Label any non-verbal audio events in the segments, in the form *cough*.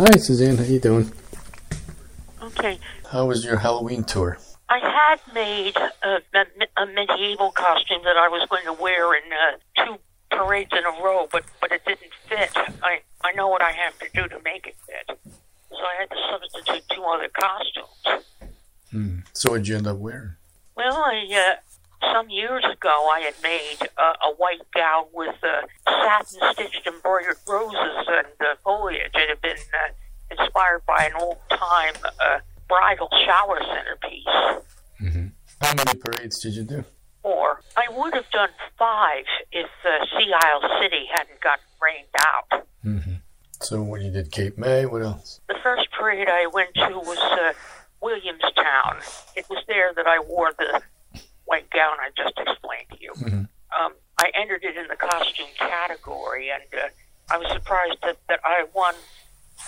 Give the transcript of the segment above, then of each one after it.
Hi, Suzanne. How you doing? Okay. How was your Halloween tour? I had made a, a, a medieval costume that I was going to wear in uh, two parades in a row, but but it didn't fit. I I know what I have to do to make it fit, so I had to substitute two other costumes. Hmm. So what'd you end up wearing? Well, I uh, some years ago I had made uh, a white gown with uh, satin stitched embroidered roses and uh, foliage. It had been uh, inspired by an old time uh, bridal shower centerpiece. Mm-hmm. How many parades did you do? Four. I would have done five if uh, Sea Isle City hadn't gotten rained out. Mm-hmm. So when you did Cape May, what else? The first parade I went to was uh, Williamstown. It was there that I wore the white gown I just explained to you. Mm-hmm. Um, I entered it in the costume category, and uh, I was surprised that, that I won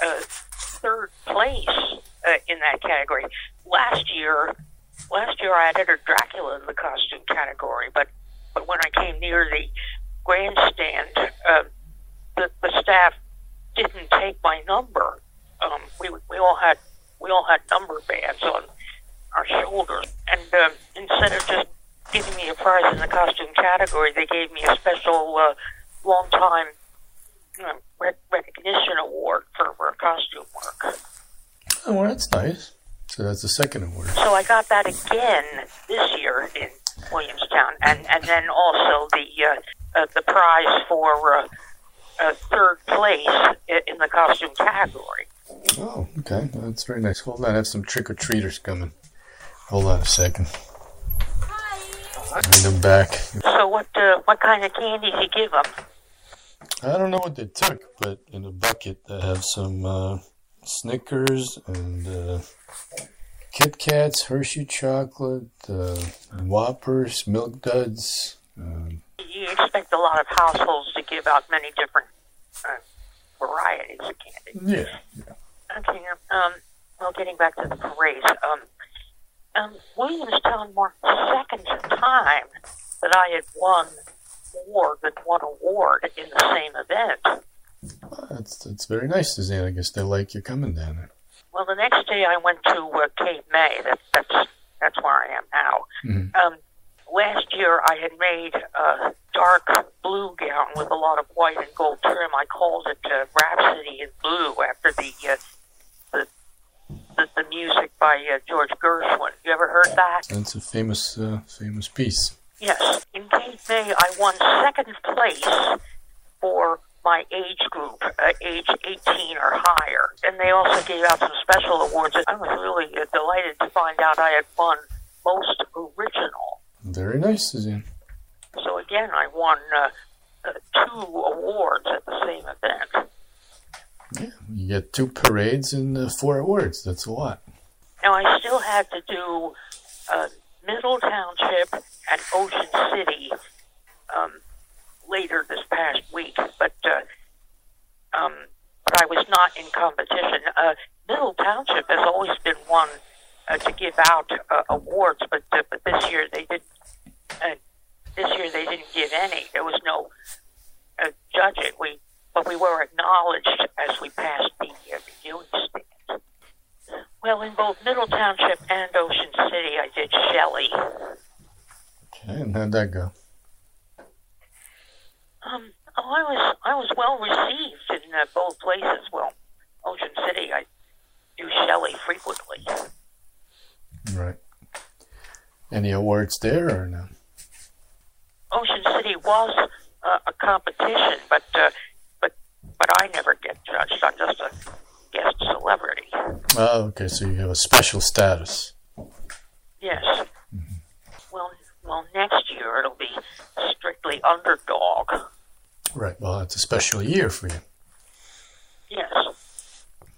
uh, third place uh, in that category. Last year, last year I entered Dracula in the costume category, but but when I came near the grandstand, uh, the, the staff didn't take my number. Um, we we all had we all had number bands on our shoulders, and uh, instead of just giving me a prize in the costume category, they gave me a special uh, long time rec- recognition award for, for costume work. Oh, well, that's nice. So that's the second award. So I got that again this year in Williamstown, and and then also the uh, uh, the prize for uh, uh, third place in the costume category. Oh, okay. That's very nice. Hold on. I have some trick or treaters coming. Hold on a second. Bring them back. So what uh, what kind of candy candies you give them? I don't know what they took, but in a bucket I have some uh, Snickers and uh, Kit Kats, Hershey chocolate, uh, Whoppers, Milk Duds. Um, You expect a lot of households to give out many different uh, varieties of candy. yeah. Okay. Um. Well, getting back to the parades. Um. Um. Williamstown marked the second time that I had won more than one award in the same event. That's that's very nice, Suzanne. I guess they like you coming down there. Well, the next day I went to uh, Cape May. That, that's that's where I am now. Mhm. Um, last year I had made a dark blue gown with a lot of white and gold trim. I called it uh, Rhapsody in Blue after the uh, the, the the music by uh, George Gershwin. You ever heard that? That's a famous uh, famous piece. Yes. In Cape May, I won second place age group, uh, age 18 or higher. And they also gave out some special awards. I was really uh, delighted to find out I had won most original. Very nice, Suzanne. So again, I won uh, uh, two awards at the same event. Yeah, You get two parades and uh, four awards. That's a lot. Now, I still had to do uh, Middle Township and Ocean City um, later this past week, but uh, um, but I was not in competition. Uh, Middle Township has always been one uh, to give out uh, awards, but uh, but this year they didn't. Uh, this year they didn't give any. There was no uh, judging. We but we were acknowledged as we passed the uh, reviewing stand. Well, in both Middle Township and Ocean City, I did Shelley. Okay, and how'd that go? Um, oh, I was I was well received uh, both places. Well, Ocean City, I do Shelley frequently. Right. Any awards there or no? Ocean City was uh, a competition, but uh, but but I never get judged. I'm just a guest celebrity. Oh, okay. So you have a special status. Yes. Well, well, next year it'll be strictly underdog. Right. Well, it's a special year for you.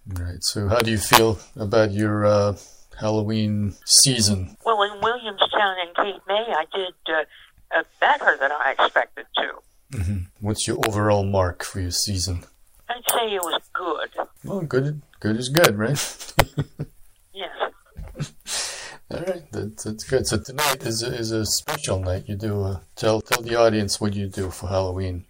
Right. So, how do you feel about your uh, Halloween season? Well, in Williamstown and Cape May, I did uh, uh, better than I expected to. hmm What's your overall mark for your season? I'd say it was good. Well, good. Good is good, right? *laughs* Yes. All right. That's, that's good. So tonight is a, is a special night. You do uh, tell tell the audience what you do for Halloween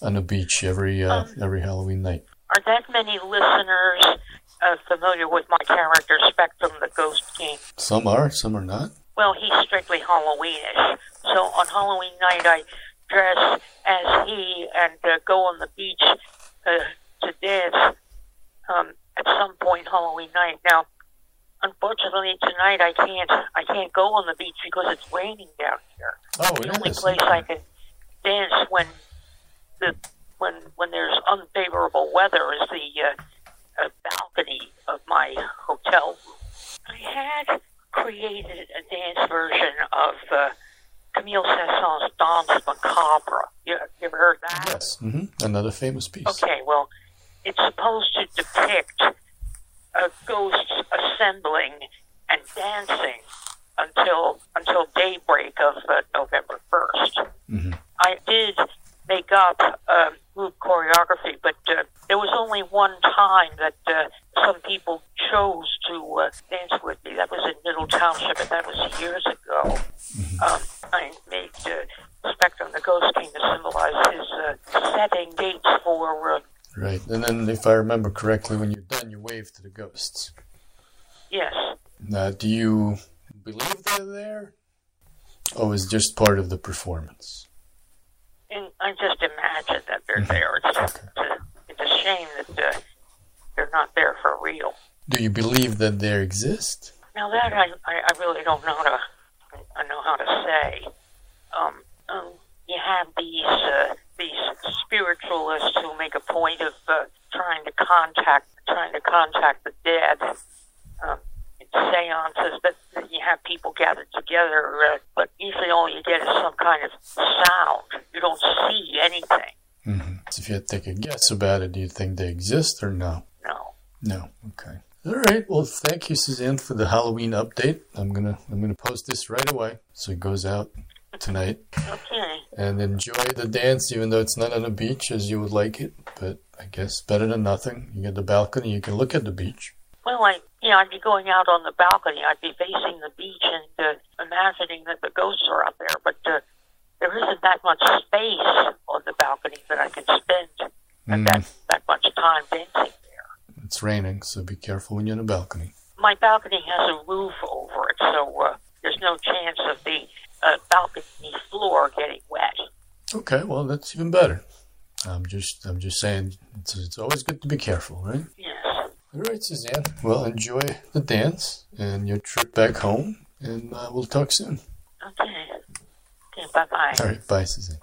on the beach every uh, Um, every Halloween night. Our that many listeners uh, familiar with my character Spectrum, the Ghost King? Some are, some are not. Well, he's strictly Halloweenish. So on Halloween night, I dress as he and uh, go on the beach uh, to dance um, at some point Halloween night. Now, unfortunately, tonight I can't. I can't go on the beach because it's raining down here. Oh, The it only place I can dance when the when when there's unfavorable weather is the uh, uh, balcony of my hotel room. I had created a dance version of uh, Camille Saint-Saëns' Danse Macabre. You, you ever heard that? Yes. hmm Another famous piece. Okay, well, it's supposed to depict uh, ghosts assembling and dancing until until daybreak of uh, November 1st hmm I did up uh, group choreography, but uh, there was only one time that uh, some people chose to uh, dance with me. That was in Middle Township, and that was years ago. Um, I made uh, Spectrum the Ghost King to symbolize his uh, setting dates for. Uh, Right. And then, if I remember correctly, when you're done, you wave to the ghosts. yes, Now, do you believe they're there? Oh, is it just part of the performance? I just imagine that they're there. It's, it's, a, it's a shame that uh, they're not there for real. Do you believe that they exist? Now that I, I, I really don't know how to I know how to say. Um, um, you have these uh, these spiritualists who make a point of uh, trying to contact trying to contact the dead. Um, in seances that, that you have people gathered together, uh, but usually all you get is some kind of sound. You don't anything. hmm So if you had to take a guess about it, do you think they exist or no? No. No. Okay. All right. Well, thank you, Suzanne, for the Halloween update. I'm gonna I'm gonna post this right away so it goes out tonight. Okay. And enjoy the dance, even though it's not on a beach as you would like it. But I guess better than nothing. You get the balcony, you can look at the beach. Well, I, you know, I'd be going out on the balcony. I'd be facing the beach and uh, imagining that the ghosts are out there. But uh, there isn't that much space on the balcony that I can spend Mm, that that much time dancing there. it's raining, so be careful when you're on the balcony. My balcony has a roof over it, so uh, there's no chance of the uh, balcony floor getting wet. Okay, well that's even better. I'm just I'm just saying it's it's always good to be careful, right? Yes. All right, Suzanne. Well, enjoy the dance and your trip back home, and uh, we'll talk soon. Okay. Okay. Bye bye. All right, bye, Suzanne.